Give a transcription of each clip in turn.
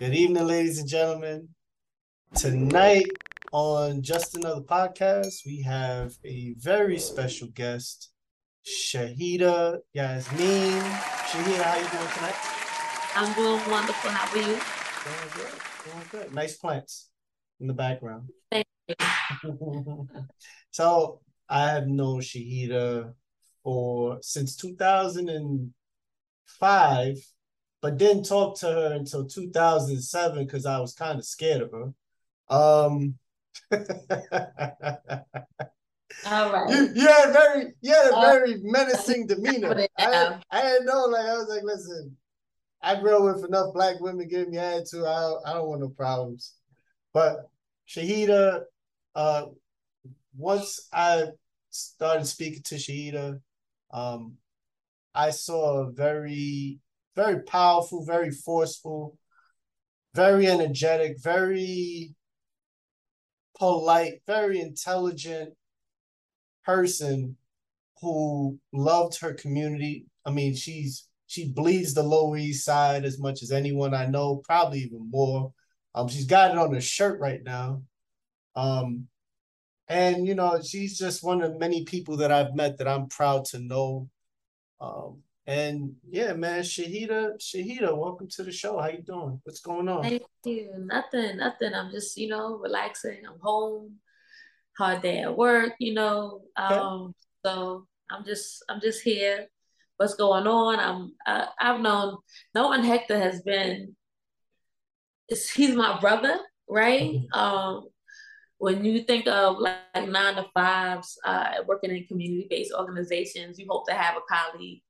Good evening, ladies and gentlemen. Tonight on Just Another Podcast, we have a very special guest, Shaheeda Yasmeen. Shaheeda, how are you doing tonight? I'm doing wonderful. How are you? Doing good. Doing good. Nice plants in the background. Thank you. so I have known Shaheeda for since 2005 but didn't talk to her until 2007 because I was kind of scared of her. Um, All right. You, you had very you had a uh, very menacing demeanor. I, I didn't know, like I was like, listen, I grew up with enough black women giving me attitude. I I don't want no problems. But Shaheeda, uh, once I started speaking to Shaheeda, um, I saw a very very powerful, very forceful, very energetic, very polite, very intelligent person who loved her community. I mean, she's she bleeds the Lower East Side as much as anyone I know, probably even more. Um, she's got it on her shirt right now. Um, and you know, she's just one of many people that I've met that I'm proud to know. Um, and yeah, man, Shaheeda, Shaheeda, welcome to the show. How you doing? What's going on? Thank you. Nothing, nothing. I'm just, you know, relaxing. I'm home. Hard day at work, you know. Okay. Um, so I'm just, I'm just here. What's going on? I'm, I, I've known, knowing Hector has been. he's my brother, right? Mm-hmm. Um, when you think of like, nine to fives, uh, working in community based organizations, you hope to have a colleague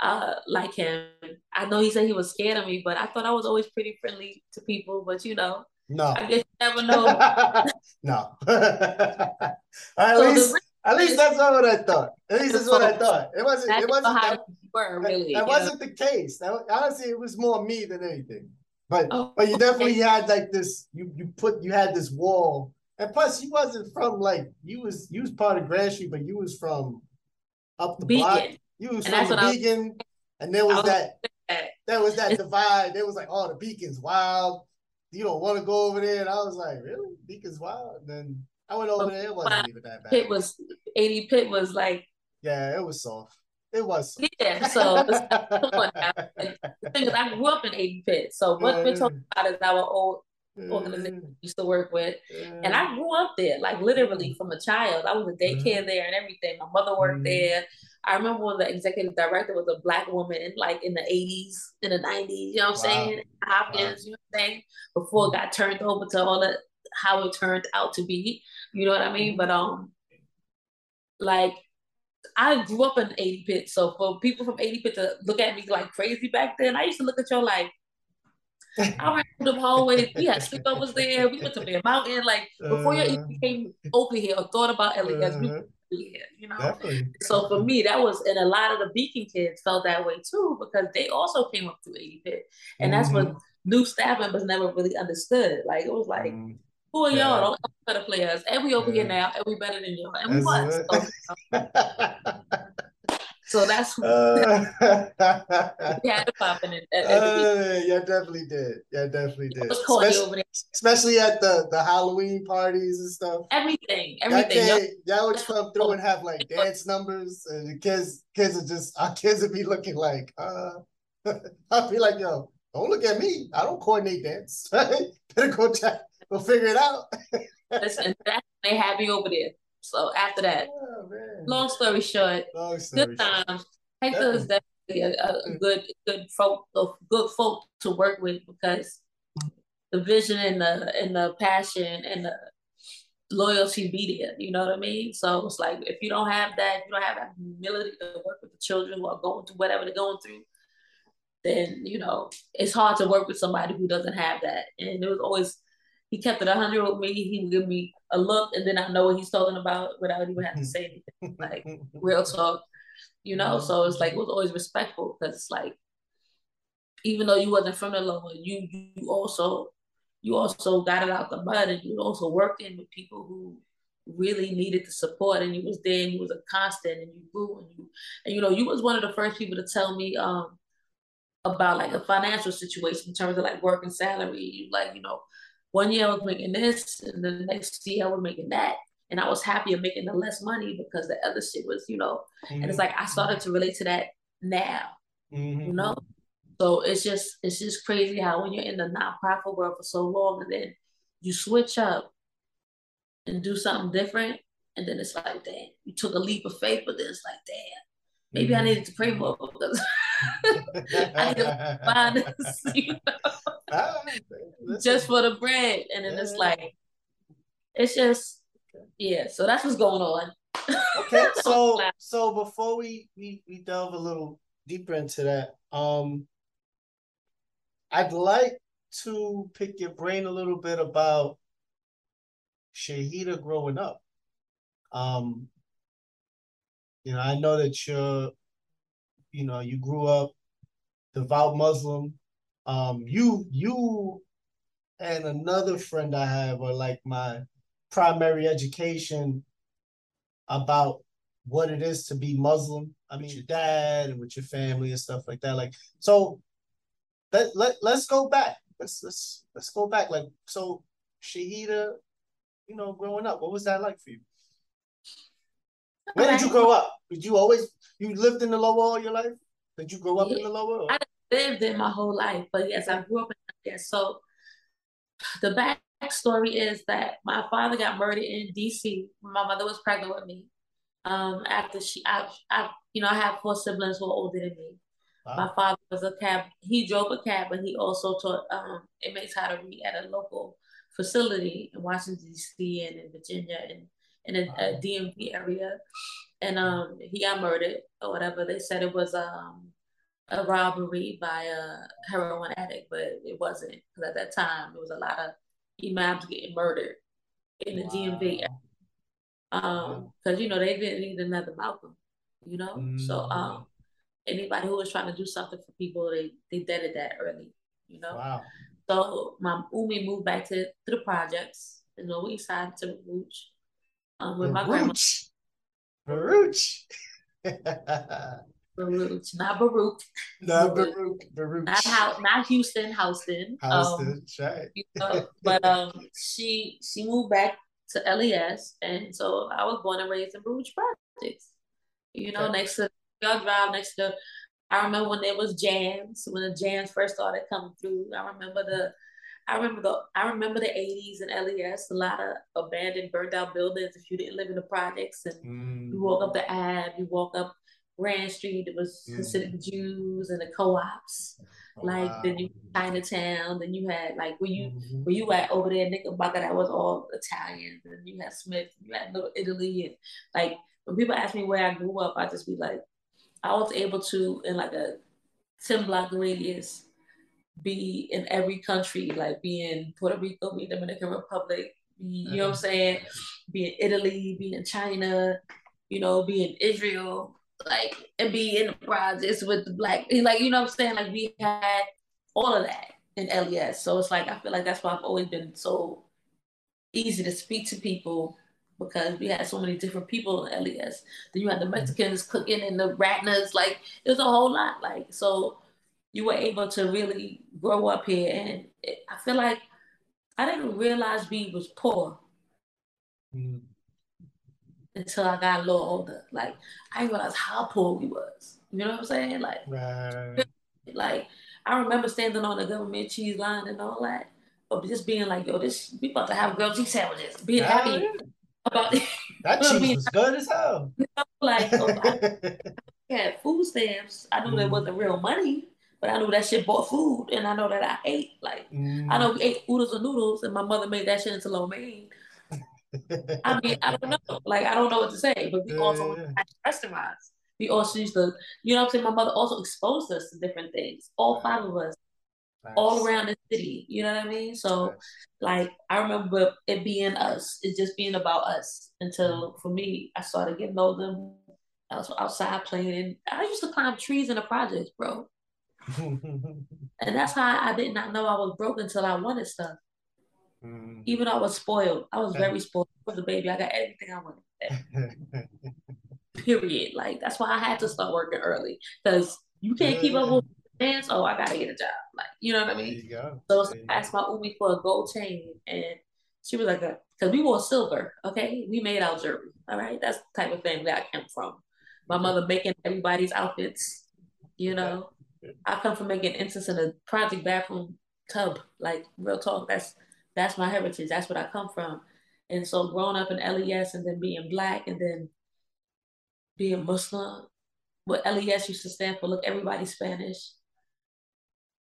uh, like him. I know he said he was scared of me, but I thought I was always pretty friendly to people. But you know, no, I guess you never know. no, at so least. At least that's not what I thought. At least that's what I thought. It wasn't. It wasn't. That, were, really, that, that wasn't know? the case. That, honestly, it was more me than anything. But oh, but you definitely okay. had like this. You you put you had this wall, and plus you wasn't from like you was you was part of Grand Street, but you was from up the Beacon. block. You was and from the Beacon, and there was, was that there was that divide. There was like, oh, the Beacon's wild. You don't want to go over there. And I was like, really? Beacon's wild? And then I went over there. It wasn't even that bad. Pitt was 80 Pitt was like Yeah, it was soft. It was. Soft. Yeah, so come on now. The thing is, I grew up in 80 Pitt. So what we're talking about is our old organization we used to work with. And I grew up there, like literally from a child. I was a daycare mm-hmm. there and everything. My mother worked mm-hmm. there. I remember when the executive director was a black woman, like in the 80s, in the 90s, you know what I'm wow. saying? Hopkins, wow. you know what I'm saying? Before it got turned over to all the how it turned out to be. You know what I mean? But um like I grew up in 80 Pitt. So for people from 80 Pitt to look at me like crazy back then, I used to look at y'all like I ran through the hallways. We had sleepovers there. We went to Bear Mountain. Like before uh, you came over here or thought about LES, uh, we you know. Definitely. So for me, that was, and a lot of the Beacon kids felt that way too because they also came up through 80 Pitt, and mm-hmm. that's what mm-hmm. new staff members never really understood. Like it was like. Mm-hmm. Who are yeah. y'all? Don't better players. And we over yeah. here now, and we better than y'all. And we was. So, that's uh, we had to pop in it. Uh, yeah, definitely did. Yeah, definitely did. Especially, especially, at the the Halloween parties and stuff. Everything, everything. Y'all, y'all would come through and have like dance numbers, and the kids, kids are just our kids would be looking like, uh, I'd be like, yo, don't look at me. I don't coordinate dance. Better go check, go figure it out. Listen, they had me over there. So after that, oh, long story short, long story good times. Hector is definitely a, a, good good folk of good folk to work with because the vision and the and the passion and the loyalty be there. You know what I mean? So it's like if you don't have that, you don't have that humility to work with the children who are going through whatever they're going through, then you know it's hard to work with somebody who doesn't have that. And it was always he kept it 100 with me. He would give me a look, and then I know what he's talking about without even having to say anything. Like real talk, you know. So it's like it was always respectful because it's like even though you wasn't from the lower, you you also you also got it out the mud, and you also worked in with people who really needed the support, and you was there, and you was a constant, and you grew, and you and you know you was one of the first people to tell me um about like a financial situation in terms of like work and salary. You like, you know, one year I was making this and the next year I was making that. And I was happier making the less money because the other shit was, you know, mm-hmm. and it's mm-hmm. like I started to relate to that now. Mm-hmm. You know? So it's just it's just crazy how when you're in the nonprofit world for so long and then you switch up and do something different, and then it's like, damn, you took a leap of faith, but then it's like, damn, maybe mm-hmm. I needed to pray more because I find this, you know, ah, just for the bread. And then it's like, it's just, yeah. So that's what's going on. okay, so so before we, we we delve a little deeper into that, um, I'd like to pick your brain a little bit about Shaheeda growing up. Um, you know, I know that you're, you know, you grew up devout Muslim. Um, you you and another friend I have are like my primary education about what it is to be Muslim. I mean, your dad and with your family and stuff like that. Like, so let, let let's go back. Let's let's let's go back. Like, so Shaheeda, you know, growing up, what was that like for you? Where did you grow up? Did you always you lived in the lower all your life? Did you grow up yeah. in the lower? Or? I lived there my whole life, but yes, I grew up in there. So the backstory is that my father got murdered in D.C. My mother was pregnant with me. Um, after she, I, I, you know, I have four siblings who are older than me. Wow. My father was a cab. He drove a cab, but he also taught um, inmates how to read at a local facility in Washington D.C. and in Virginia and in a, a DMV area, and um, he got murdered or whatever. They said it was um a robbery by a heroin addict, but it wasn't because at that time there was a lot of imams getting murdered in the wow. DMV. Um, because you know they didn't need another Malcolm, you know. Mm. So um, anybody who was trying to do something for people, they they did it that early, you know. Wow. So my Umi moved back to, to the projects in the east side to Baruch, um, with my grandma. Baruch. Baruch, not Baruch. Not Baruch. Baruch. Not how, not Houston, Houston. Houston, um, right. You know, but um, she she moved back to LES, and so I was born and raised in Baruch Projects. You know, okay. next to y'all drive next to. I remember when there was jams when the jams first started coming through. I remember the I remember the I remember the 80s in LES, a lot of abandoned, burned out buildings if you didn't live in the projects. And mm. you walk up the Ave, you walk up Grand Street, it was mm. considered the Jews and the co-ops. Oh, like wow. then you Chinatown, then you had like where you mm-hmm. where you at over there, Knickerbocker, that was all Italian, and you had Smith, you had Little Italy, and like when people ask me where I grew up, I just be like, I was able to in like a 10 block radius be in every country, like be in Puerto Rico, be in Dominican Republic, be, you know what I'm mm-hmm. saying? Be in Italy, be in China, you know, be in Israel, like, and be in the projects with the black, like, you know what I'm saying? Like, we had all of that in LES. So it's like, I feel like that's why I've always been so easy to speak to people because we had so many different people in LES. Then you had the mm-hmm. Mexicans cooking and the Ratners, like, it was a whole lot. Like, so you were able to really grow up here. And it, I feel like I didn't realize we was poor mm. until I got a little older. Like I didn't realize how poor we was. You know what I'm saying? Like, right. like I remember standing on the government cheese line and all that, but just being like, "Yo, this we about to have grilled cheese sandwiches." Being happy about that cheese being, was good as hell. You know, like, oh, I, had food stamps. I knew mm. that wasn't real money. But I knew that shit bought food, and I know that I ate. Like mm. I know we ate oodles and noodles, and my mother made that shit into lo mein. I mean, I don't know. Like I don't know what to say. But we yeah, also yeah. restaurants. We also used to, you know, what I'm saying. My mother also exposed us to different things. All five of us, nice. all around the city. You know what I mean? So, nice. like, I remember it being us. It's just being about us. Until mm. for me, I started getting older. I was outside playing. And I used to climb trees in the projects, bro and that's how I did not know I was broke until I wanted stuff. Mm. Even though I was spoiled, I was very spoiled. I was a baby. I got everything I wanted. Period. Like that's why I had to start working early because you can't keep up with dance, oh, I gotta get a job. Like, you know what I mean? So I asked my Umi for a gold chain, and she was like, because we wore silver, okay? We made our jewelry, all right? That's the type of family I came from. My mother making everybody's outfits, you know. I come from making incense in a project bathroom tub, like real talk. That's that's my heritage. That's what I come from. And so growing up in LES and then being black and then being Muslim, what LES used to stand for, look, everybody Spanish.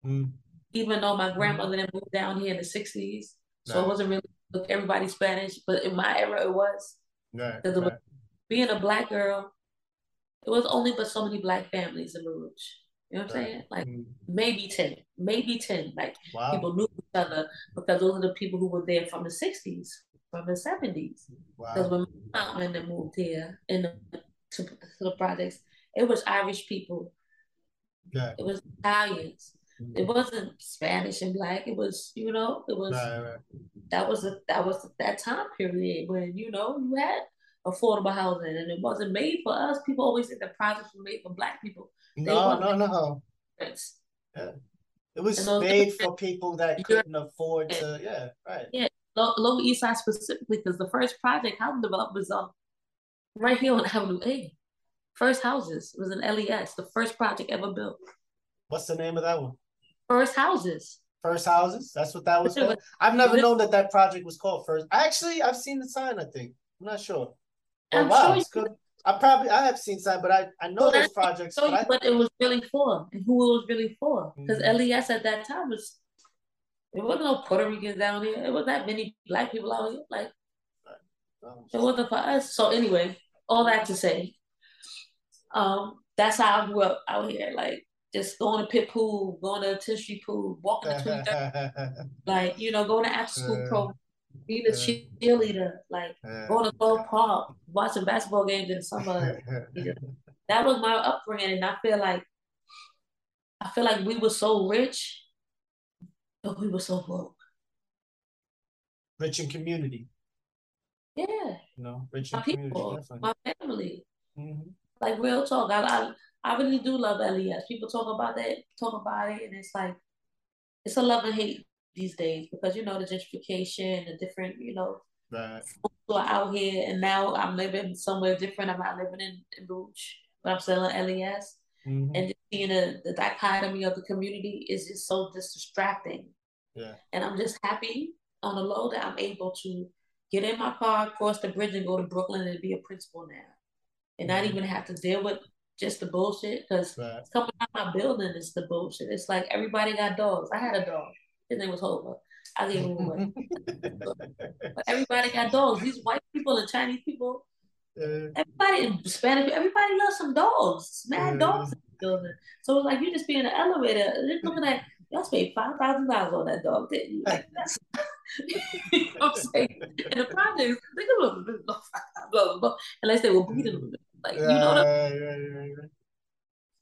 Mm. Even though my grandmother mm. moved down here in the 60s, so right. it wasn't really look everybody Spanish, but in my era it was. Right, right. being a black girl, it was only but so many black families in Baruch. You know what I'm saying? Like mm. maybe 10, maybe 10. Like wow. people knew each other because those are the people who were there from the 60s, from the 70s. Because wow. when my mom moved here in the, to, to the projects, it was Irish people. Yeah. It was Italians. Mm-hmm. It wasn't Spanish and black. It was, you know, it was right, right. that was a, that was that time period when you know you had affordable housing and it wasn't made for us. People always think the projects were made for black people. No, no, no. Yeah. It was made for people that couldn't afford to. Yeah, right. Yeah, Lower East Side specifically because the first project housing development was um, right here on Avenue A. First houses was in LES, the first project ever built. What's the name of that one? First houses. First houses. That's what that was called. I've never known that that project was called first. Actually, I've seen the sign. I think I'm not sure. Oh, I'm wow, sure good. I probably I have seen some, but I I know well, those projects. But, I, but, it was really for and who it was really for because mm-hmm. LES at that time was there wasn't no Puerto Ricans down here. It wasn't that many black people out here. Like it wasn't for us. So anyway, all that to say, um, that's how I grew up out here. Like just going to pit pool, going to Tishri pool, walking to like you know, going to after school program, being a cheerleader, like going to Gold Park, watching basketball games in the summer. that was my upbringing, and I feel like I feel like we were so rich, but we were so broke. Rich in community. Yeah. You know, rich in my people, my family. Mm-hmm. Like real talk, I, I I really do love LES. People talk about that, talk about it, and it's like it's a love and hate these days because you know the gentrification, the different, you know, right. are out here, and now I'm living somewhere different. I'm not living in, in Baruch, but I'm still in LES. Mm-hmm. And seeing the, the dichotomy of the community is just so distracting. Yeah. And I'm just happy on the low that I'm able to get in my car, cross the bridge, and go to Brooklyn and be a principal now, and not mm-hmm. even have to deal with just the bullshit. Because right. coming out of my building is the bullshit. It's like everybody got dogs. I had a dog. His name was Hova. I gave him away. but everybody got dogs. These white people and Chinese people, uh, everybody, in Spanish, everybody loves some dogs. Mad uh, dogs in the building. So it's like you just be in the elevator. They're looking at y'all spent five thousand dollars on that dog, didn't you? Like, that's, you know what I'm saying? And the project, they go blah, blah, blah, unless they were beating them. Like you know what I mean?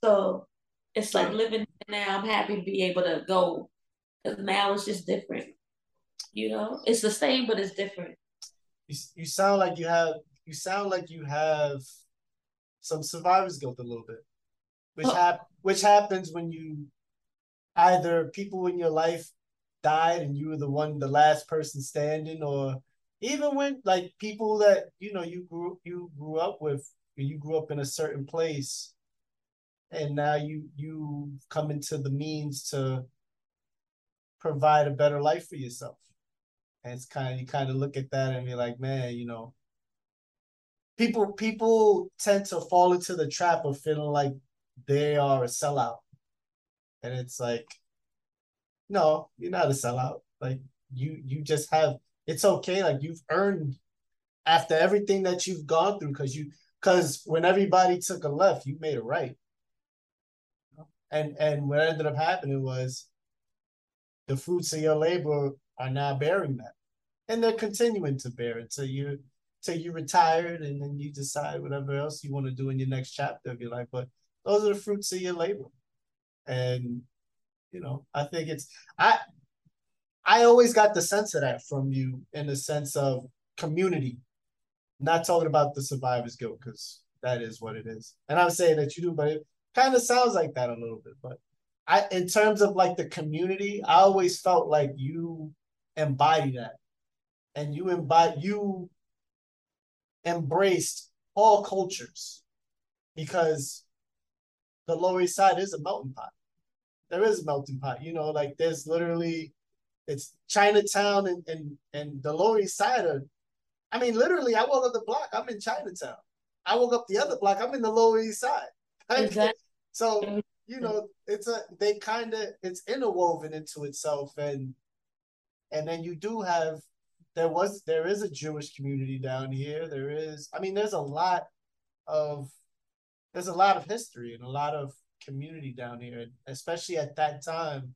So it's like living now. I'm happy to be able to go because now it's just different. You know, it's the same, but it's different. You, you sound like you have you sound like you have some survivor's guilt a little bit, which oh. hap- which happens when you either people in your life died and you were the one the last person standing, or even when like people that you know you grew you grew up with you grew up in a certain place and now you you come into the means to provide a better life for yourself. And it's kind of you kind of look at that and be like man you know people people tend to fall into the trap of feeling like they are a sellout. And it's like no you're not a sellout. Like you you just have it's okay. Like you've earned after everything that you've gone through because you because when everybody took a left, you made a right. And and what ended up happening was the fruits of your labor are now bearing that. And they're continuing to bear it till you till you retired and then you decide whatever else you want to do in your next chapter of your life. But those are the fruits of your labor. And you know, I think it's I I always got the sense of that from you in the sense of community not talking about the survivor's guilt because that is what it is. And I'm saying that you do, but it kind of sounds like that a little bit. But I in terms of like the community, I always felt like you embody that. And you embody you embraced all cultures because the Lower East Side is a melting pot. There is a melting pot, you know, like there's literally it's Chinatown and and and the Lower East Side are, I mean, literally, I woke up the block, I'm in Chinatown. I woke up the other block, I'm in the Lower East Side. Exactly. so you know, it's a they kind of it's interwoven into itself, and and then you do have there was there is a Jewish community down here. There is, I mean, there's a lot of there's a lot of history and a lot of community down here, especially at that time.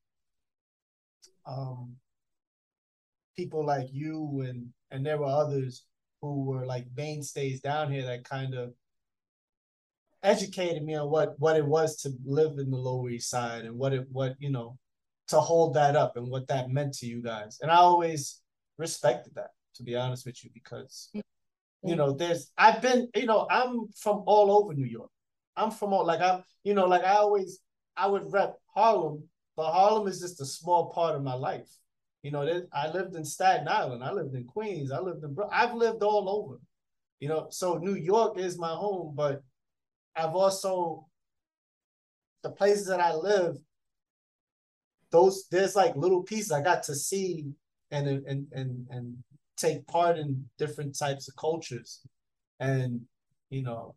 Um, people like you and and there were others who were like mainstays down here that kind of educated me on what what it was to live in the Lower East Side and what it what you know to hold that up and what that meant to you guys. And I always respected that, to be honest with you, because mm-hmm. you know there's I've been you know I'm from all over New York. I'm from all like I'm you know like I always I would rep Harlem, but Harlem is just a small part of my life. You know, I lived in Staten Island, I lived in Queens, I lived in I've lived all over. You know, so New York is my home, but I've also the places that I live, those there's like little pieces I got to see and and and and take part in different types of cultures. And you know,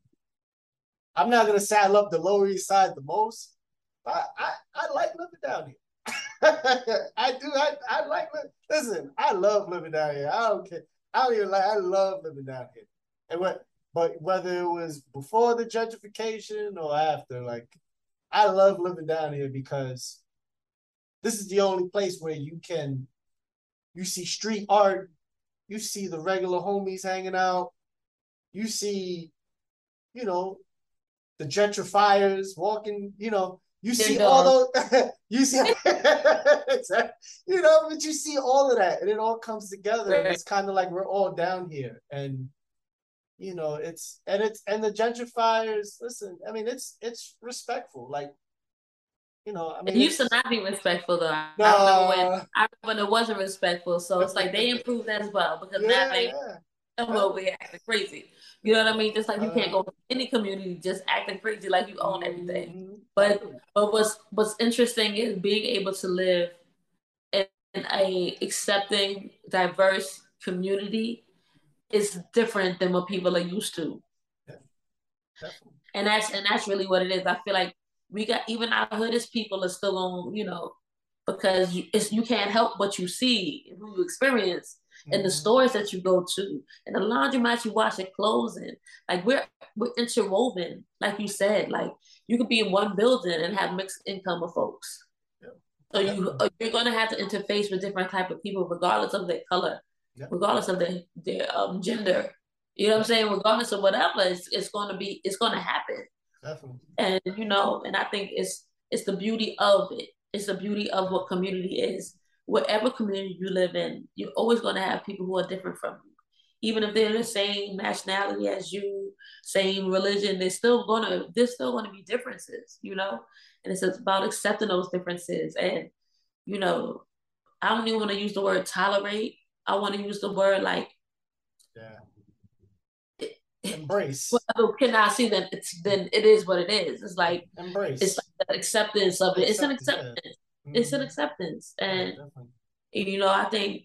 I'm not gonna say I love the Lower East Side the most, I, I, I like living down here. I do. I, I like listen. I love living down here. I don't care. I don't even like. I love living down here. And what but whether it was before the gentrification or after, like I love living down here because this is the only place where you can you see street art, you see the regular homies hanging out, you see, you know, the gentrifiers walking, you know, you see all those you see you know, but you see all of that and it all comes together. Right. It's kind of like we're all down here. And you know, it's and it's and the gentrifiers. Listen, I mean, it's it's respectful. Like, you know, I mean, it used to not be respectful though. I remember when I remember when it wasn't respectful. So it's like they improved as well because yeah, now they yeah. come over here acting crazy. You know what I mean? Just like you can't go uh-huh. to any community just acting crazy like you own everything. Mm-hmm. But but what's what's interesting is being able to live in a accepting, diverse community is different than what people are used to. Yeah. And that's and that's really what it is. I feel like we got even our hoodest people are still on, you know, because you, it's, you can't help what you see and who you experience mm-hmm. in the mm-hmm. stores that you go to and the laundromat you wash your clothes in. Like we're we're interwoven, like you said. Like you could be in one building and have mixed income of folks. Yeah. So you you're gonna have to interface with different type of people, regardless of their color, yeah. regardless of their their um, gender. You know what I'm saying? Regardless of whatever, it's, it's going to be it's going to happen. Definitely. And you know, and I think it's it's the beauty of it. It's the beauty of what community is. Whatever community you live in, you're always going to have people who are different from you. Even if they're the same nationality as you, same religion, they're still gonna there's still gonna be differences, you know. And it's about accepting those differences. And you know, I don't even want to use the word tolerate I want to use the word like yeah. embrace. Well, can I see that it's then it is what it is. It's like embrace. It's like the acceptance of it. It's an acceptance. Yeah. It's an mm-hmm. acceptance. And yeah, you know, I think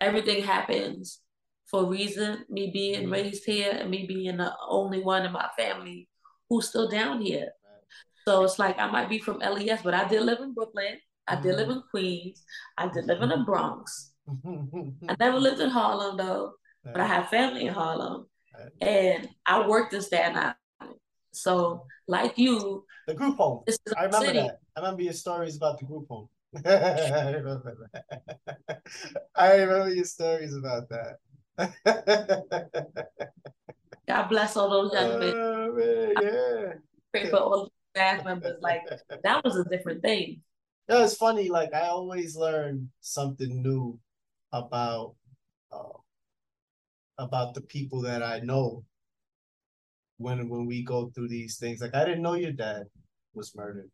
everything happens for a reason. Me being mm-hmm. raised here and me being the only one in my family who's still down here. So it's like I might be from LES, but I did live in Brooklyn. I did live mm-hmm. in Queens. I did live in the Bronx. Mm-hmm. I never lived in Harlem though, but I have family in Harlem, and I worked in Staten Island. So, like you, the group home. I remember city. that. I remember your stories about the group home. I remember that. I remember your stories about that. God bless all those young men. Oh, yeah. Pray for all the staff members. Like that was a different thing. Yeah, it's funny. Like I always learn something new about uh, about the people that I know when when we go through these things. Like I didn't know your dad was murdered.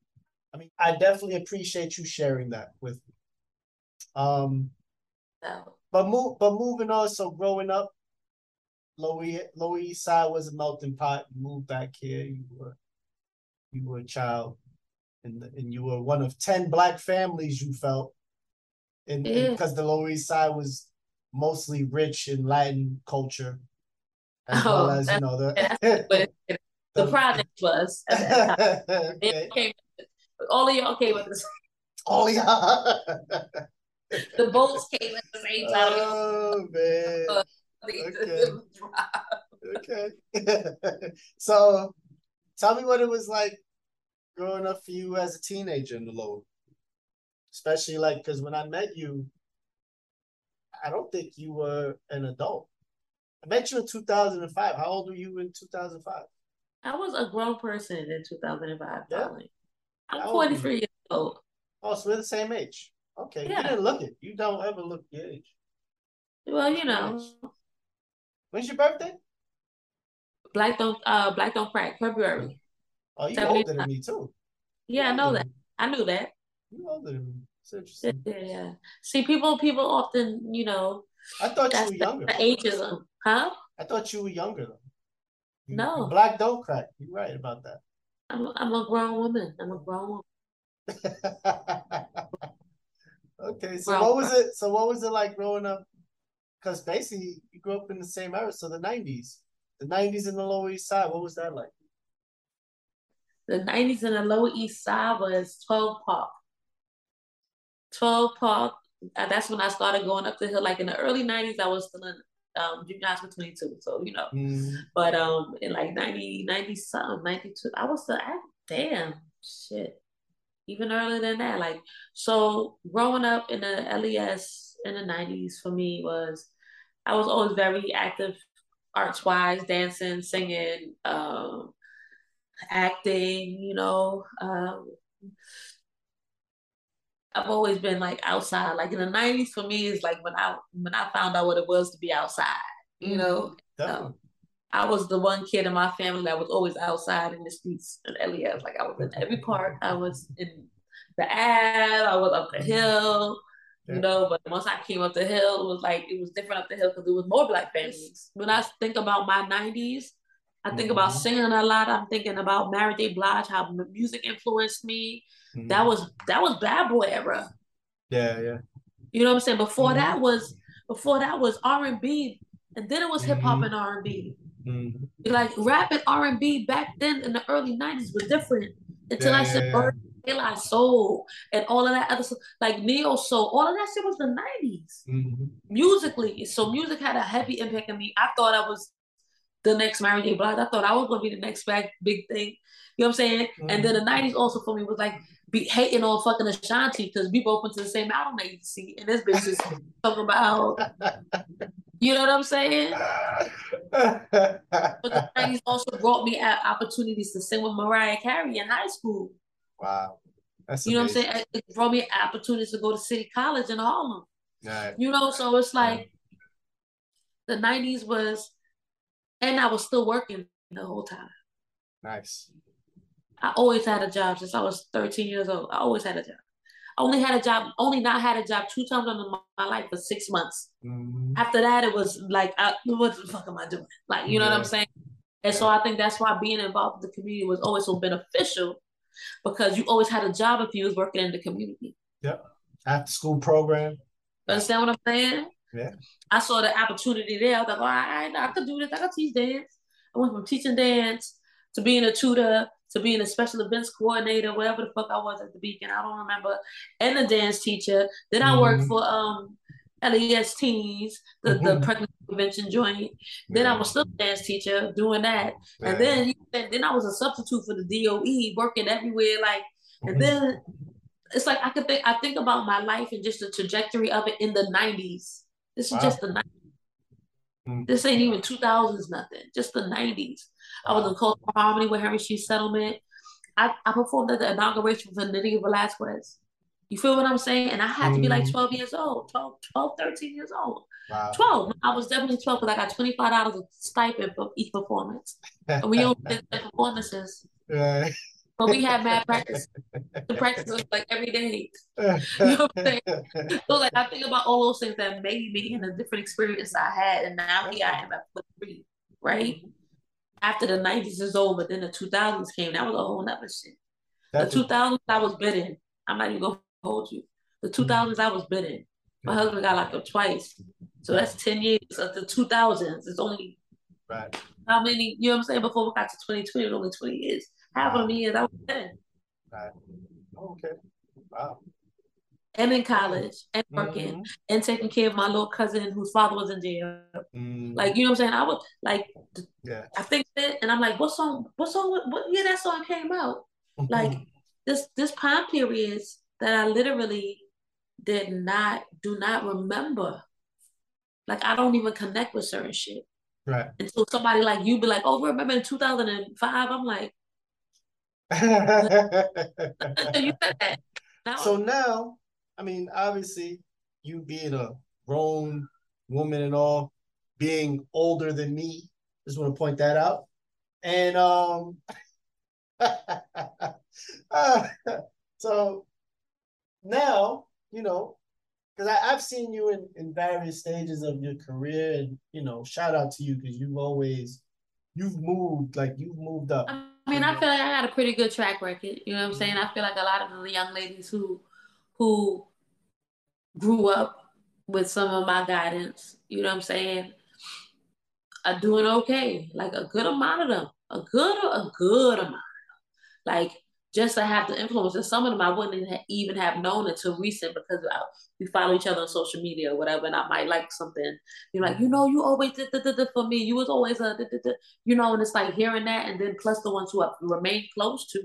I mean, I definitely appreciate you sharing that with me. Um, no. but move, but moving on. So growing up, Lower Lower East Side was a melting pot. You moved back here. You were, you were a child, and and you were one of ten black families. You felt, and because the Lower East Side was mostly rich in Latin culture, as oh, well as you know the the, project was. okay. all of y'all came with this. All y'all. the boats came at the same time. Oh, oh man. Okay. okay. so tell me what it was like growing up for you as a teenager in the lower. Especially like because when I met you, I don't think you were an adult. I met you in 2005. How old were you in 2005? I was a grown person in 2005, yeah. I'm 43 years old. Oh, so we're the same age. Okay. Yeah. You didn't look it. You don't ever look your age. Well, you know. When's your birthday? Black don't uh black don't crack February. Oh, you older than me too. Yeah, I know that. I knew that. You older than me. It's interesting. Yeah. See, people people often, you know. I thought you were younger. The ageism, huh? I thought you were younger though. You, no. Black don't crack. You're right about that. I'm a, I'm a grown woman. I'm a grown woman. okay, so grown what was it? So what was it like growing up? Because basically you grew up in the same era, so the '90s, the '90s in the Lower East Side. What was that like? The '90s in the Lower East Side was 12 Park. 12 Park. Uh, that's when I started going up the hill. Like in the early '90s, I was still in um junior high school 22 so you know mm. but um in like 90 90 something 92 i was I, damn shit even earlier than that like so growing up in the les in the 90s for me was i was always very active arts wise dancing singing um acting you know um I've always been like outside. Like in the nineties for me is like when I when I found out what it was to be outside. You know, um, I was the one kid in my family that was always outside in the streets in LES. Like I was in every park. I was in the ad. I was up the hill. Yeah. You know, but once I came up the hill, it was like it was different up the hill because it was more black families. When I think about my nineties, I think mm-hmm. about singing a lot. I'm thinking about Mary J. Blige, how music influenced me. Mm-hmm. That was that was bad boy era. Yeah, yeah. You know what I'm saying? Before mm-hmm. that was before that was R and B, and then it was hip hop mm-hmm. and R and B. Mm-hmm. Like rap and R and B back then in the early '90s was different. Until yeah, I said yeah, yeah. Soul and all of that other stuff, like Neo Soul, all of that shit was the 90s. Mm-hmm. Musically. So music had a heavy impact on me. I thought I was the next Mary J. Blige. I thought I was gonna be the next big big thing. You know what I'm saying? Mm-hmm. And then the 90s also for me was like be hating on fucking Ashanti because we both went to the same album agency, and this bitch is talking about. You know what I'm saying? but the 90s also brought me opportunities to sing with Mariah Carey in high school. Wow. That's you amazing. know what I'm saying? It brought me opportunities to go to City College in Harlem. Right. You know, so it's like the 90s was, and I was still working the whole time. Nice. I always had a job since I was 13 years old. I always had a job. I only had a job, only not had a job two times in my life for six months. Mm-hmm. After that, it was like, I, what the fuck am I doing? Like, you know what I'm saying? And so I think that's why being involved in the community was always so beneficial because you always had a job if you was working in the community. Yep. After school program. Understand what I'm saying? Yeah. I saw the opportunity there. I was like, all right, I could do this. I could teach dance. I went from teaching dance to being a tutor to being a special events coordinator, whatever the fuck I was at the beacon, I don't remember, and a dance teacher. Then I worked mm-hmm. for um LES Teens, the, mm-hmm. the pregnancy prevention joint. Then yeah. I was still a dance teacher doing that. Yeah. And then then I was a substitute for the DOE, working everywhere. Like, mm-hmm. and then it's like I could think I think about my life and just the trajectory of it in the 90s. This is wow. just the 90s. Mm-hmm. This ain't even 2000s, nothing. Just the 90s. I was in Cultural Harmony with Henry Street Settlement. I, I performed at the inauguration for Nydia Velázquez. You feel what I'm saying? And I had to be like mm-hmm. 12 years old, 12, 12 13 years old. Wow. 12. I was definitely 12 because I got $25 of stipend for each performance. and we only did performances. Right. But we had mad practice. The practice was like every day. You know what I'm saying? So like I think about all those things that made me and the different experience I had, and now here I am at three, right? After the 90s is over, then the 2000s came. That was a whole nother shit. That's the 2000s I was bidding. I'm not even gonna hold you. The 2000s mm-hmm. I was bidding. My husband got locked up twice. So that's 10 years of the 2000s. It's only right. how many, you know what I'm saying? Before we got to 2020, it only 20 years. Half of the years I was bidding. Right. Okay. Wow. And in college and working mm-hmm. and taking care of my little cousin whose father was in jail. Mm-hmm. Like, you know what I'm saying? I was like, yeah. I think it, and I'm like, what song, what song, what, what year that song came out? like this, this time periods that I literally did not do not remember. Like I don't even connect with certain shit. Right. Until somebody like you be like, oh, remember in 2005? I'm like, you said that. Now, so now, I mean, obviously, you being a grown woman and all, being older than me, just want to point that out. And um uh, so now, you know, because I've seen you in, in various stages of your career, and you know, shout out to you because you've always you've moved like you've moved up. I mean, I mm-hmm. feel like I got a pretty good track record. You know what I'm saying? Mm-hmm. I feel like a lot of the young ladies who who grew up with some of my guidance, you know what I'm saying, are doing okay. Like a good amount of them, a good a good amount. Like just to have the influence. And some of them I wouldn't even have known until recent because I, we follow each other on social media or whatever, and I might like something. You're like, you know, you always did, for me. You was always a, did. you know, and it's like hearing that, and then plus the ones who have remained close to.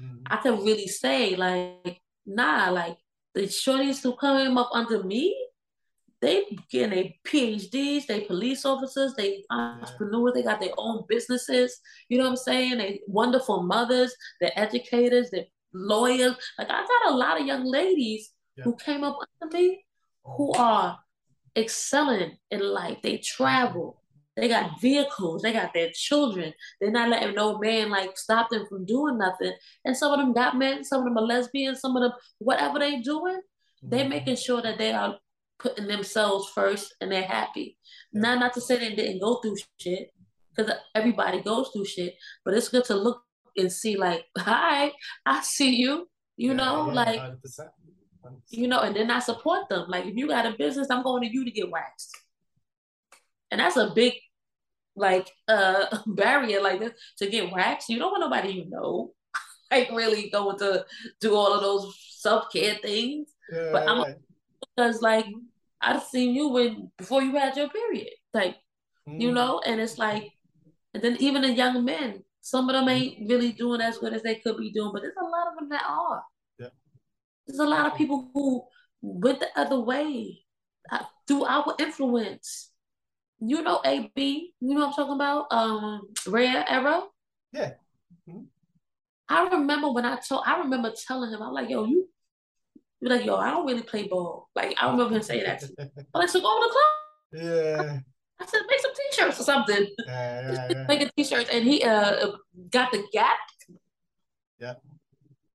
Mm-hmm. I can really say like, nah, like the shorties who come up under me, they getting their PhDs, they police officers, they entrepreneurs, they got their own businesses. You know what I'm saying? They wonderful mothers, they're educators, they're lawyers. Like I got a lot of young ladies yeah. who came up under me who are excelling in life. They travel. They got vehicles. They got their children. They're not letting no man like stop them from doing nothing. And some of them got men. Some of them are lesbians. Some of them, whatever they doing, mm-hmm. they making sure that they are putting themselves first and they're happy. Yeah. Not not to say they didn't go through shit, because everybody goes through shit, but it's good to look and see like, hi, I see you. You yeah, know, yeah, like 100%. 100%. you know, and then I support them. Like if you got a business, I'm going to you to get waxed. And that's a big like uh barrier like this to get waxed. You don't want nobody you know like really going to do all of those self-care things. But I'm because like I've seen you when before you had your period, like mm. you know, and it's like, and then even the young men, some of them ain't really doing as good as they could be doing, but there's a lot of them that are. Yeah. There's a lot of people who went the other way uh, through our influence. You know, AB, you know what I'm talking about? Um, Rare Era. Yeah. Mm-hmm. I remember when I told, I remember telling him, I'm like, yo, you be like, yo, I don't really play ball. Like, I remember him saying that. I'm like, so go to the club. Yeah. I said, make some t-shirts or something. Yeah, yeah, yeah. Make a t-shirt, and he uh got the gap. Yeah.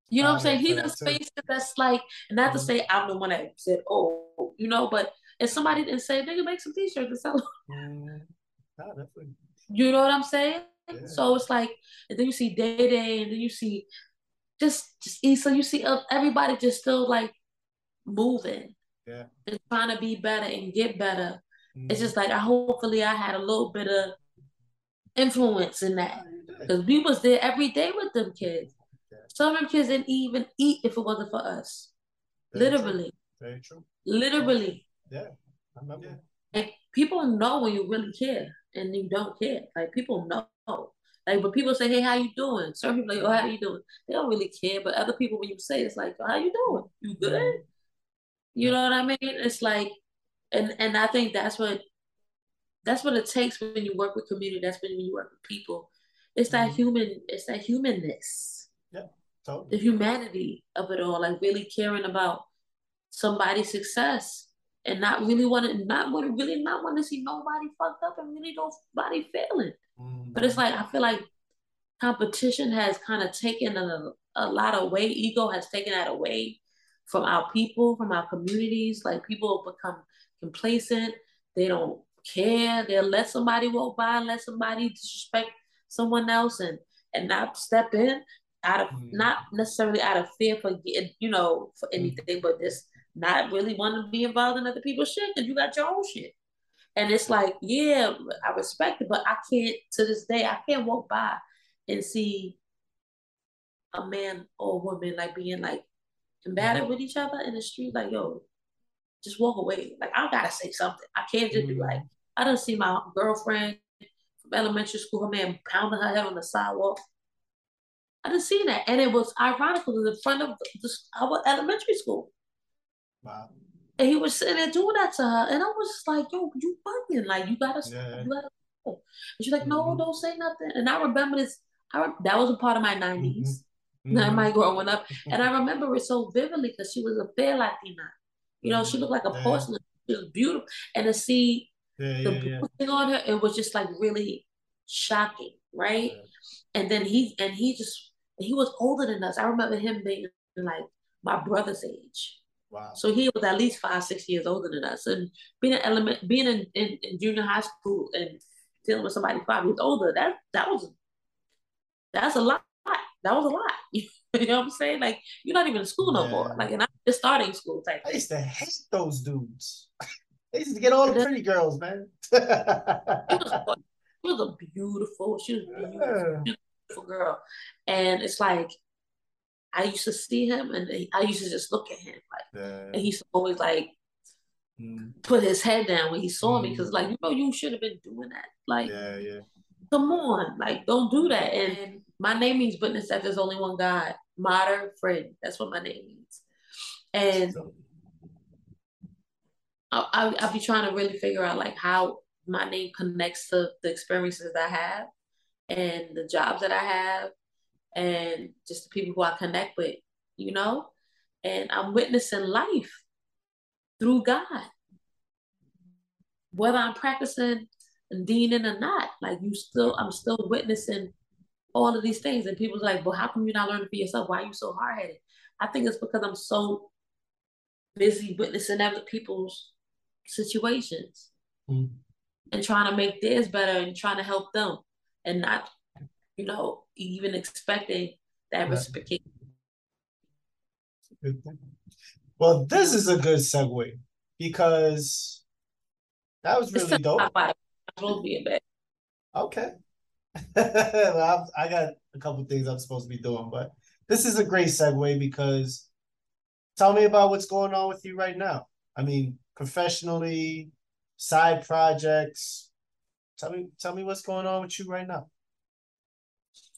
You know what I'm saying? He's in a space that's like, not mm-hmm. to say I'm the one that said, oh, you know, but if somebody didn't say, nigga, make some t-shirts and sell them. Mm, definitely. You know what I'm saying? Yeah. So it's like, and then you see Day Day, and then you see just just so you see uh, everybody just still like moving. Yeah. And trying to be better and get better. Mm. it's just like i hopefully i had a little bit of influence in that. Because we was there every day with them kids. Yeah. some of them kids didn't even eat if it wasn't for us. Very literally. True. Very true. literally. Yeah. I remember. And people know when you really care and you don't care. Like people know like, but people say, "Hey, how you doing?" Certain people like, "Oh, how you doing?" They don't really care, but other people, when you say, it's like, oh, "How you doing? You good?" You know what I mean? It's like, and and I think that's what that's what it takes when you work with community. That's when you work with people. It's that mm-hmm. human. It's that humanness. Yeah, totally. The humanity of it all, like really caring about somebody's success and not really want to, not want to really not want to see nobody fucked up and really nobody failing. Mm-hmm. But it's like I feel like competition has kind of taken a, a lot away. Ego has taken that away from our people, from our communities. Like people become complacent. They don't care. They'll let somebody walk by, and let somebody disrespect someone else, and and not step in out of mm. not necessarily out of fear for getting, you know, for anything, mm. but just not really want to be involved in other people's shit because you got your own shit. And it's like, yeah, I respect it, but I can't to this day, I can't walk by and see a man or a woman like being like combative mm-hmm. with each other in the street. Like, yo, just walk away. Like, I gotta say something. I can't just mm-hmm. be like, I don't see my girlfriend from elementary school, her man pounding her head on the sidewalk. I didn't see that. And it was ironically in the front of the, our elementary school. Wow. And he was sitting there doing that to her. And I was just like, yo, you bugging. Like, you gotta, yeah. you gotta And she's like, no, mm-hmm. don't say nothing. And I remember this, I that was a part of my 90s. Mm-hmm. mm-hmm. My growing up. And I remember it so vividly because she was a fair Latina. You know, she looked like a yeah. porcelain. She was beautiful. And to see yeah, the yeah, yeah. on her, it was just like really shocking, right? And then he and he just he was older than us. I remember him being like my brother's age. Wow. So he was at least five, six years older than us. And being an element being in, in, in junior high school and dealing with somebody five years older, that that was that's a lot. That was a lot. you know what I'm saying? Like you're not even in school no yeah. more. Like and I'm just starting school type. I used to hate those dudes. they used to get all the pretty girls, man. she, was, she was a beautiful, she was beautiful. Yeah beautiful girl. And it's like I used to see him and I used to just look at him like yeah. and he's always like mm. put his head down when he saw mm. me because like you know you should have been doing that. Like yeah, yeah. Come on, like don't do that. And my name means witness that there's only one God. Modern friend. That's what my name means. And I, I, I'll be trying to really figure out like how my name connects to the experiences I have and the jobs that I have and just the people who I connect with, you know? And I'm witnessing life through God. Whether I'm practicing and deaning or not, like you still, I'm still witnessing all of these things. And people's like, well, how come you're not learning for yourself? Why are you so hard headed? I think it's because I'm so busy witnessing other people's situations mm. and trying to make theirs better and trying to help them and not, you know, even expecting that reciprocation. Well, this is a good segue because that was really dope. Will be a bit. Okay. well, I got a couple things I'm supposed to be doing, but this is a great segue because tell me about what's going on with you right now. I mean, professionally, side projects, Tell me, tell me what's going on with you right now.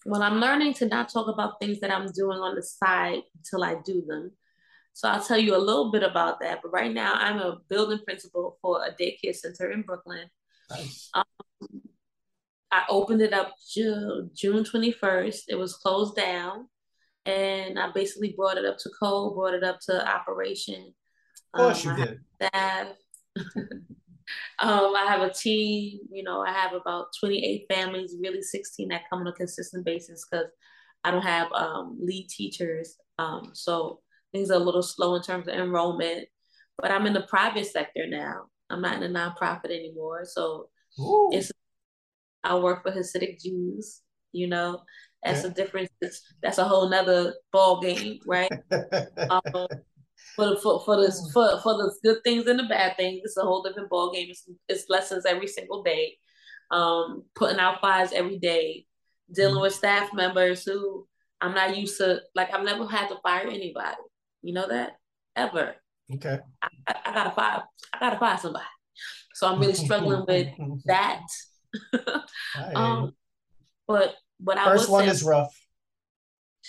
Well, I'm learning to not talk about things that I'm doing on the side until I do them. So I'll tell you a little bit about that. But right now, I'm a building principal for a daycare center in Brooklyn. Nice. Um, I opened it up June, June 21st. It was closed down. And I basically brought it up to code, brought it up to operation. Of course um, you did. Staff. Um, I have a team, you know, I have about 28 families, really 16 that come on a consistent basis because I don't have um, lead teachers. Um, so things are a little slow in terms of enrollment. But I'm in the private sector now. I'm not in a nonprofit anymore. So Ooh. it's I work for Hasidic Jews, you know. That's yeah. a difference. That's a whole nother ball game, right? for the for, for the mm. for, for the good things and the bad things. It's a whole different ball game. It's, it's lessons every single day. Um, putting out fires every day, dealing mm with staff members who I'm not used to. Like I've never had to fire anybody. You know that ever. Okay. I, I, I gotta fire. I gotta fire somebody. So I'm really struggling with that. um, but what I first one say, is rough.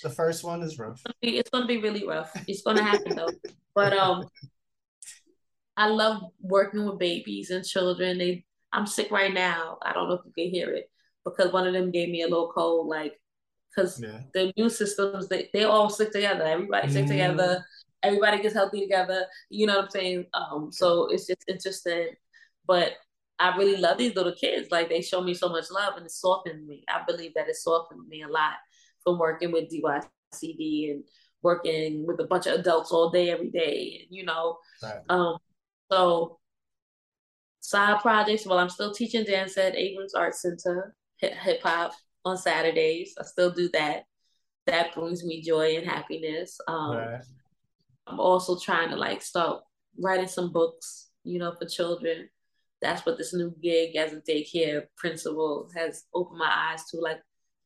The first one is rough. It's gonna be really rough. It's gonna happen though. But um, I love working with babies and children. They, I'm sick right now. I don't know if you can hear it because one of them gave me a little cold. Like, because yeah. the immune systems they they all stick together. Everybody stick mm. together. Everybody gets healthy together. You know what I'm saying? Um, so it's just interesting. But I really love these little kids. Like they show me so much love and it softened me. I believe that it softened me a lot from working with DYCD and working with a bunch of adults all day, every day. You know, right. um, so side projects. Well, I'm still teaching dance at Abrons Art Center, hip hop on Saturdays. I still do that. That brings me joy and happiness. Um, right. I'm also trying to like start writing some books, you know, for children that's what this new gig as a daycare principal has opened my eyes to. Like,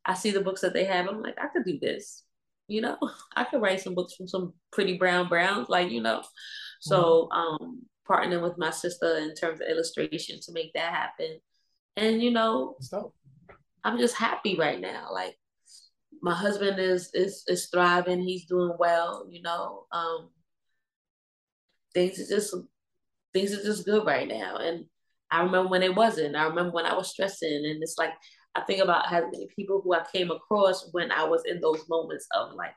I see the books that they have. I'm like, I could do this. You know, I could write some books from some pretty brown browns, like you know. So, um, partnering with my sister in terms of illustration to make that happen, and you know, I'm just happy right now. Like, my husband is is is thriving. He's doing well. You know, um, things are just things are just good right now, and I remember when it wasn't. I remember when I was stressing, and it's like I think about how many people who I came across when I was in those moments of like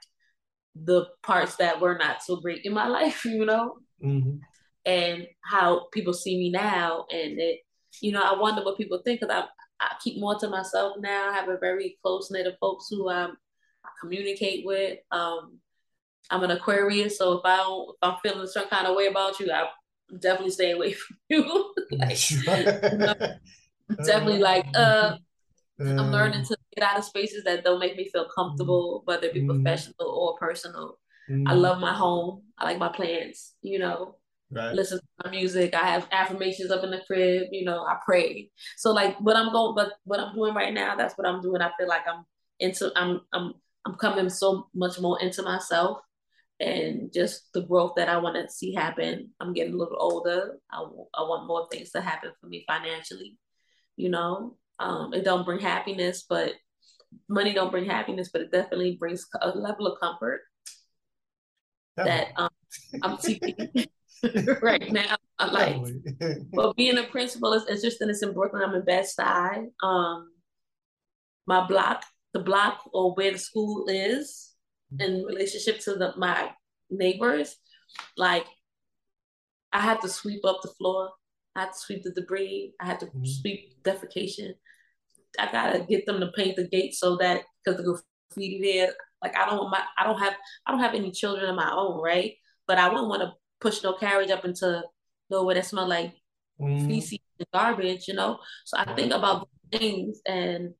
the parts that were not so great in my life, you know, mm-hmm. and how people see me now, and it, you know, I wonder what people think because I I keep more to myself now. I have a very close knit of folks who I communicate with. Um, I'm an Aquarius, so if I don't, if I'm feeling some kind of way about you, I definitely stay away from you. like, you know, definitely like uh, I'm learning to get out of spaces that don't make me feel comfortable, mm-hmm. whether it be mm-hmm. professional or personal. Mm-hmm. I love my home. I like my plants, you know. Right. Listen to my music. I have affirmations up in the crib, you know, I pray. So like what I'm going but what I'm doing right now, that's what I'm doing. I feel like I'm into I'm I'm I'm coming so much more into myself and just the growth that I want to see happen. I'm getting a little older. I, I want more things to happen for me financially. You know, um, it don't bring happiness, but money don't bring happiness, but it definitely brings a level of comfort that um, I'm seeking right now. I like, but being a principal is interesting. It's in Brooklyn. I'm in Bed-Stuy. Um, my block, the block or where the school is, in relationship to the, my neighbors, like I had to sweep up the floor. I had to sweep the debris. I had to mm-hmm. sweep defecation. I gotta get them to paint the gate so that because the graffiti there, like I don't want my I don't have I don't have any children of my own, right? But I wouldn't want to push no carriage up into nowhere that smell like mm-hmm. feces and garbage, you know. So I think about things and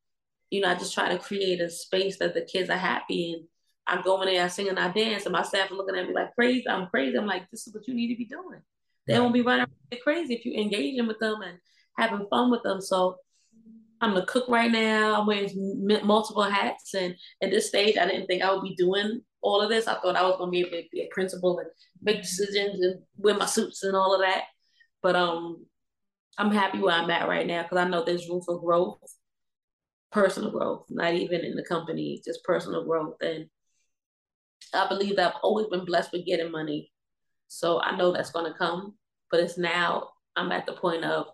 you know, I just try to create a space that the kids are happy and I go in there, I sing and I dance, and my staff are looking at me like crazy. I'm crazy. I'm like, this is what you need to be doing. They won't be running crazy if you engaging with them and having fun with them. So I'm the cook right now. I'm wearing multiple hats, and at this stage, I didn't think I would be doing all of this. I thought I was going to be able to be a principal and make decisions and wear my suits and all of that. But um, I'm happy where I'm at right now because I know there's room for growth, personal growth, not even in the company, just personal growth. And I believe that I've always been blessed with getting money. So I know that's going to come. But it's now I'm at the point of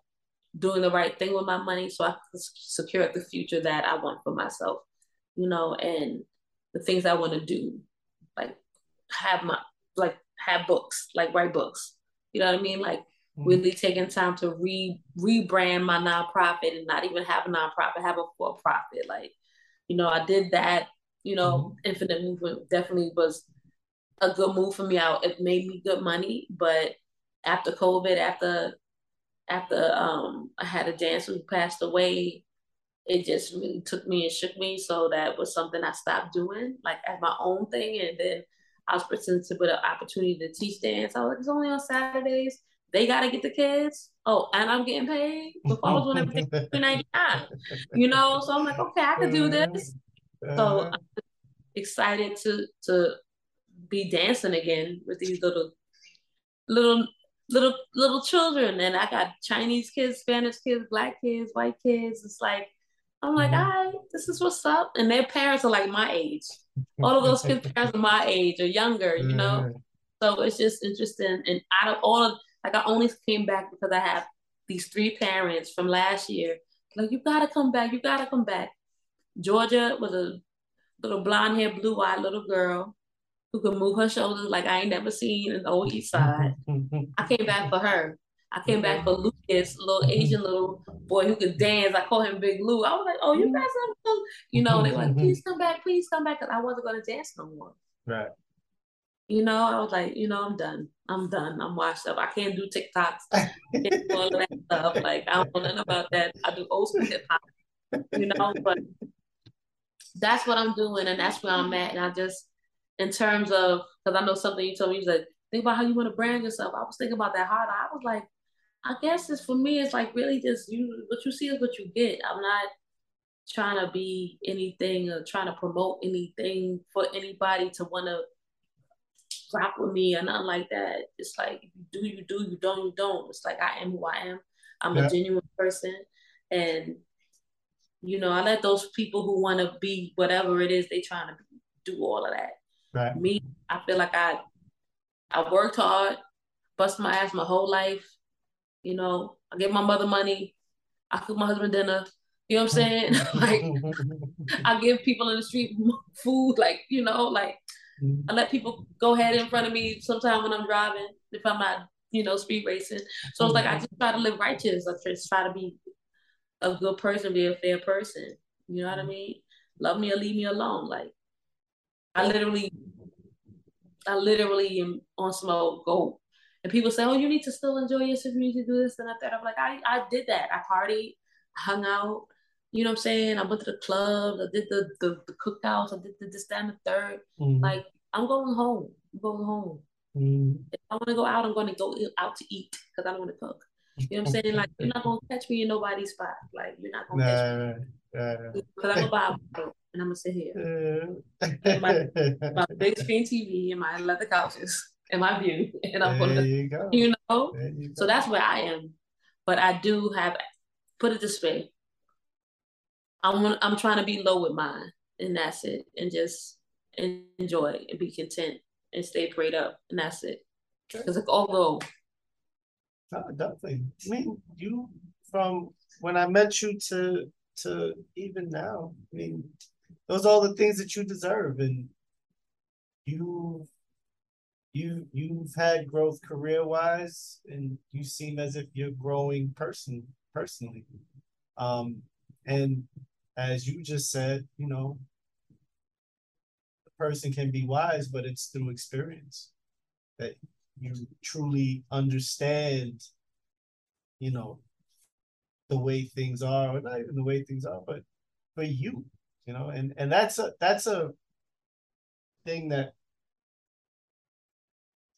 doing the right thing with my money so I can secure the future that I want for myself, you know, and the things I want to do, like have my, like have books, like write books. You know what I mean? Like mm-hmm. really taking time to re rebrand my nonprofit and not even have a nonprofit, have a for profit. Like, you know, I did that you know, mm-hmm. Infinite Movement definitely was a good move for me. out. it made me good money, but after COVID, after after um I had a dancer who passed away, it just really took me and shook me. So that was something I stopped doing, like as my own thing. And then I was presented with an opportunity to teach dance. I was like, it's only on Saturdays. They gotta get the kids. Oh, and I'm getting paid. Before I was doing everything for 99. You know, so I'm like, okay, I can do this. So uh-huh. I'm excited to to be dancing again with these little little little little children and I got Chinese kids, Spanish kids, black kids, white kids. It's like I'm like, mm-hmm. all right, this is what's up. And their parents are like my age. All of those kids' parents are my age or younger, you know? Mm-hmm. So it's just interesting. And out of all of like I only came back because I have these three parents from last year. Like, you gotta come back, you gotta come back. Georgia was a little blonde hair, blue eyed little girl who could move her shoulders like I ain't never seen in the old east side. I came back for her. I came back for Lucas, little mm-hmm. Asian little boy who could dance. I call him Big Lou. I was like, oh, you mm-hmm. guys are, you know, they were like, mm-hmm. please come back, please come back. Because I wasn't going to dance no more. Right. You know, I was like, you know, I'm done. I'm done. I'm washed up. I can't do TikToks. can't do all of that stuff. Like, I don't know nothing about that. I do old school hip hop, you know, but that's what I'm doing. And that's where I'm at. And I just, in terms of, because I know something you told me, you said, think about how you want to brand yourself. I was thinking about that hard. I was like, I guess it's for me, it's like really just you what you see is what you get. I'm not trying to be anything or trying to promote anything for anybody to want to rock with me or nothing like that. It's like you do, you do, you don't, you don't. It's like I am who I am. I'm yeah. a genuine person. And you know, I let those people who want to be whatever it is they trying to do all of that. Right. Me, I feel like I I worked hard, bust my ass my whole life. You know, I give my mother money. I cook my husband dinner. You know what I'm saying? like I give people in the street food, like, you know, like mm-hmm. I let people go ahead in front of me sometime when I'm driving, if I'm not, you know, speed racing. So it's like I just try to live righteous. I just try to be a good person, be a fair person. You know what I mean? Love me or leave me alone. Like I literally I literally am on smoke go. And people say, Oh, you need to still enjoy yourself, you need to do this and that. I'm like, I, I did that. I partied, hung out, you know what I'm saying? I went to the club, I did the the, the cookouts, I did the this, that, and the 3rd mm-hmm. Like, I'm going home. I'm going home. Mm-hmm. If I want to go out, I'm going to go out to eat because I don't want to cook. You know what I'm saying? Like, you're not gonna catch me in nobody's spot. Like, you're not gonna nah, catch me. Because I'm gonna buy a bottle and I'm gonna sit here. Uh, my, my big screen TV and my leather couches and my view. And I'm gonna you, go. you know? You so that's where I am. But I do have put it this way. I'm I'm trying to be low with mine, and that's it. And just enjoy and be content and stay prayed up, and that's it. Because like although no, definitely. I mean, you from when I met you to to even now. I mean, those are all the things that you deserve, and you you you've had growth career wise, and you seem as if you're growing person personally. Um, and as you just said, you know, a person can be wise, but it's through experience that you truly understand, you know, the way things are, or not even the way things are, but for you, you know, and and that's a that's a thing that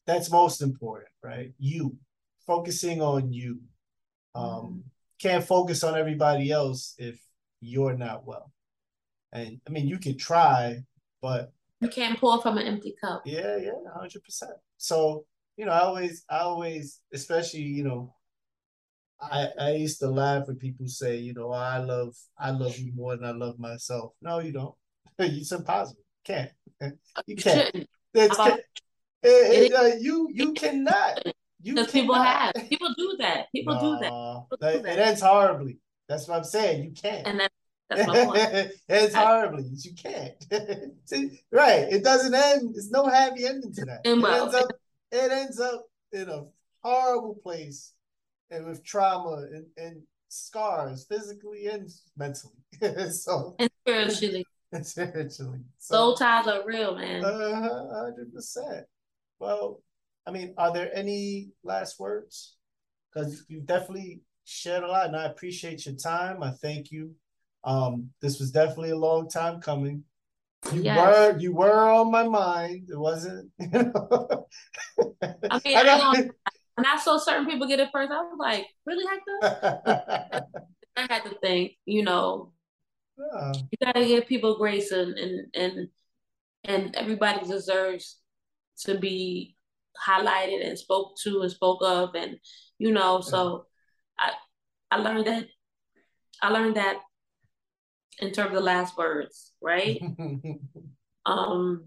that's most important, right? You focusing on you. Um, mm-hmm. can't focus on everybody else if you're not well. And I mean, you can try, but you can't pour from an empty cup. Yeah, yeah, hundred percent. So you know, I always, I always, especially, you know, I I used to laugh when people say, you know, I love, I love you more than I love myself. No, you don't. it's impossible. Can't. You can't. It's, it, it, uh, you you cannot. You because people have people do that. People no, do that. People do that. It ends horribly. That's what I'm saying. You can't. And that's that's my point. it ends horribly. You can't. See, right. It doesn't end. It's no happy ending to that. It ends up it ends up in a horrible place and with trauma and, and scars physically and mentally. so and spiritually. And spiritually. So, Soul ties are real, man. hundred percent. Well, I mean, are there any last words? Because you've definitely shared a lot, and I appreciate your time. I thank you. Um, this was definitely a long time coming. You yes. were you were on my mind. It wasn't, you know. I mean, I got, when I saw certain people get it first, I was like, really, Hector? I had to think, you know, yeah. you gotta give people grace and and and and everybody deserves to be highlighted and spoke to and spoke of and you know, so I I learned that I learned that in terms of the last words, right? um,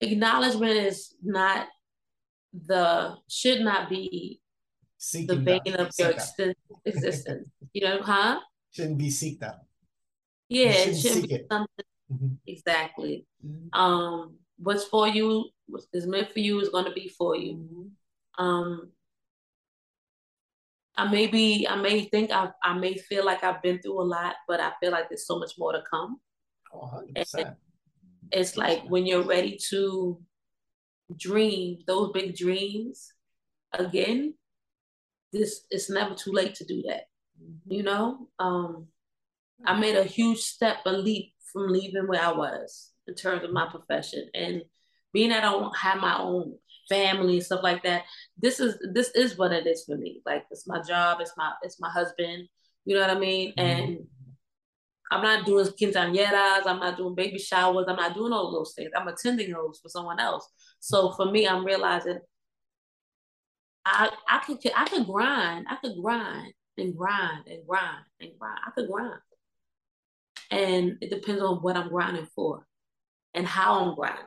acknowledgement is not the should not be Seeking the vein of your existen- existence. You know, huh? Shouldn't be seeked out. Yeah, it shouldn't be it. something mm-hmm. exactly. Mm-hmm. Um, what's for you is meant for you is going to be for you. Mm-hmm. Um, I may be, I may think I, I may feel like I've been through a lot, but I feel like there's so much more to come. Oh, 100%. it's like when you're ready to dream those big dreams again, this it's never too late to do that. You know, um, I made a huge step, a leap from leaving where I was in terms of my profession and being I don't have my own family and stuff like that. This is this is what it is for me. Like it's my job, it's my it's my husband. You know what I mean? Mm-hmm. And I'm not doing quinceañeras, I'm not doing baby showers, I'm not doing all those things. I'm attending those for someone else. So for me, I'm realizing I I could I could grind, I could grind and grind and grind and grind. I could grind. And it depends on what I'm grinding for and how I'm grinding.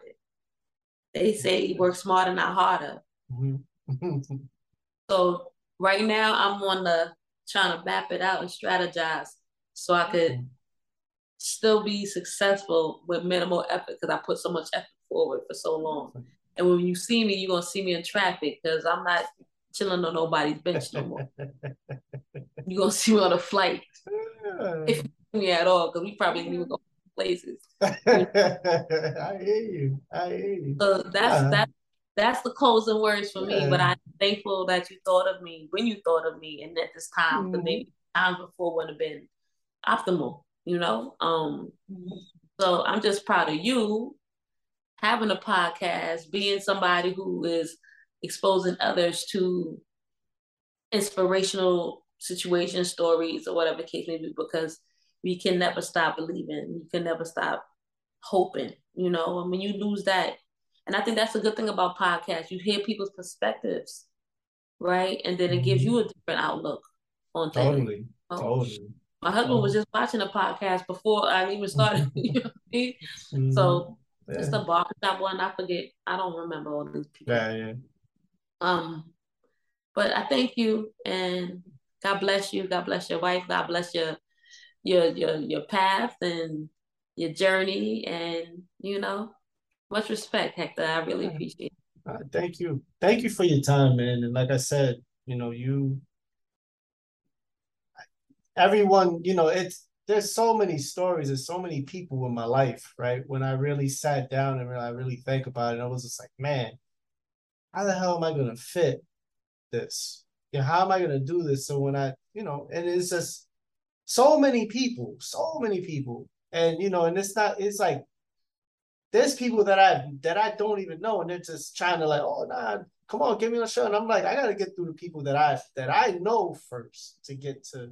They say work smarter, not harder. Mm-hmm. so right now I'm on the trying to map it out and strategize so I could mm-hmm. Still be successful with minimal effort because I put so much effort forward for so long. And when you see me, you're gonna see me in traffic because I'm not chilling on nobody's bench no more. you're gonna see me on a flight. if you see me at all, because we probably didn't even go places. I hear you. I hear you. So that's uh-huh. that that's the closing words for me. But I'm thankful that you thought of me when you thought of me and at this time, mm-hmm. maybe times before wouldn't have been optimal, you know? Um mm-hmm. so I'm just proud of you having a podcast, being somebody who is exposing others to inspirational situations, stories, or whatever case may be, because we can never stop believing. You can never stop hoping, you know, and when you lose that, and I think that's a good thing about podcasts. You hear people's perspectives, right? And then it gives mm-hmm. you a different outlook on things. Totally. Oh. Totally. My husband was just watching a podcast before I even started. you know I mean? mm-hmm. So yeah. it's the barbershop one. I forget. I don't remember all these people. Yeah, yeah. Um, but I thank you and God bless you. God bless your wife. God bless your your your your path and your journey and you know much respect hector i really appreciate it uh, thank you thank you for your time man and like i said you know you everyone you know it's there's so many stories there's so many people in my life right when i really sat down and i really think about it i was just like man how the hell am i to fit this you know, how am i to do this so when i you know and it's just so many people, so many people. And you know, and it's not, it's like there's people that I that I don't even know, and they're just trying to like, oh nah, come on, give me a show. And I'm like, I gotta get through the people that I that I know first to get to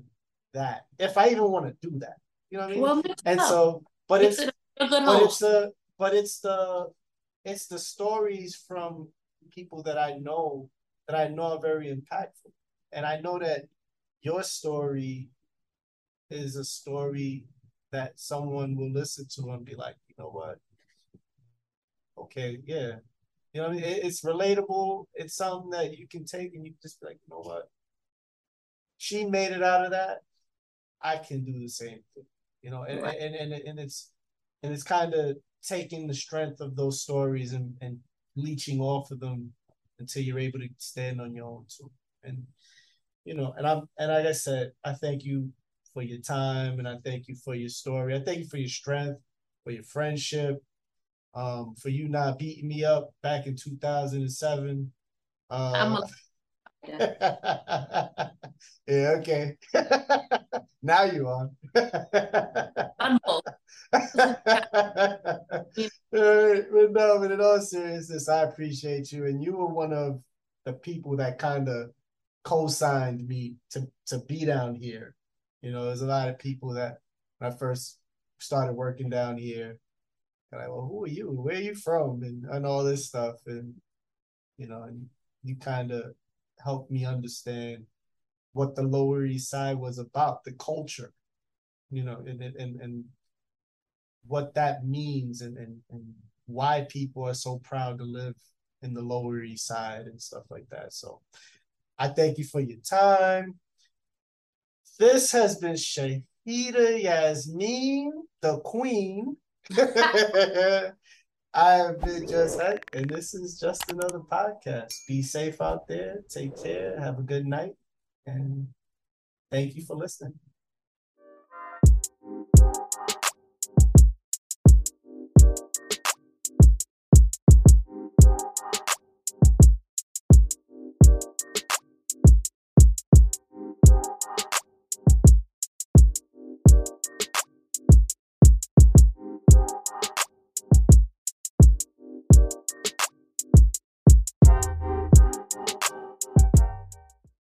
that. If I even want to do that. You know what I mean? Well, and so, but it's, it's but it's the but it's the it's the stories from people that I know that I know are very impactful. And I know that your story is a story that someone will listen to and be like, you know what? Okay, yeah. You know, what I mean. it's relatable. It's something that you can take and you just be like, you know what? She made it out of that. I can do the same thing. You know, and right. and, and, and it's and it's kind of taking the strength of those stories and, and leeching off of them until you're able to stand on your own too. And you know, and I'm and like I said, I thank you for your time and I thank you for your story. I thank you for your strength, for your friendship, um, for you not beating me up back in 2007. Uh, a- yeah, okay. now you are. but no, but in all seriousness, I appreciate you. And you were one of the people that kind of co-signed me to to be down here you know, there's a lot of people that when I first started working down here, and I, well, who are you? Where are you from? And and all this stuff, and you know, and you kind of helped me understand what the Lower East Side was about, the culture, you know, and and and what that means, and and and why people are so proud to live in the Lower East Side and stuff like that. So, I thank you for your time. This has been Shaheeda Yasmeen, the queen. I have been Just Hek, and this is just another podcast. Be safe out there. Take care. Have a good night. And thank you for listening.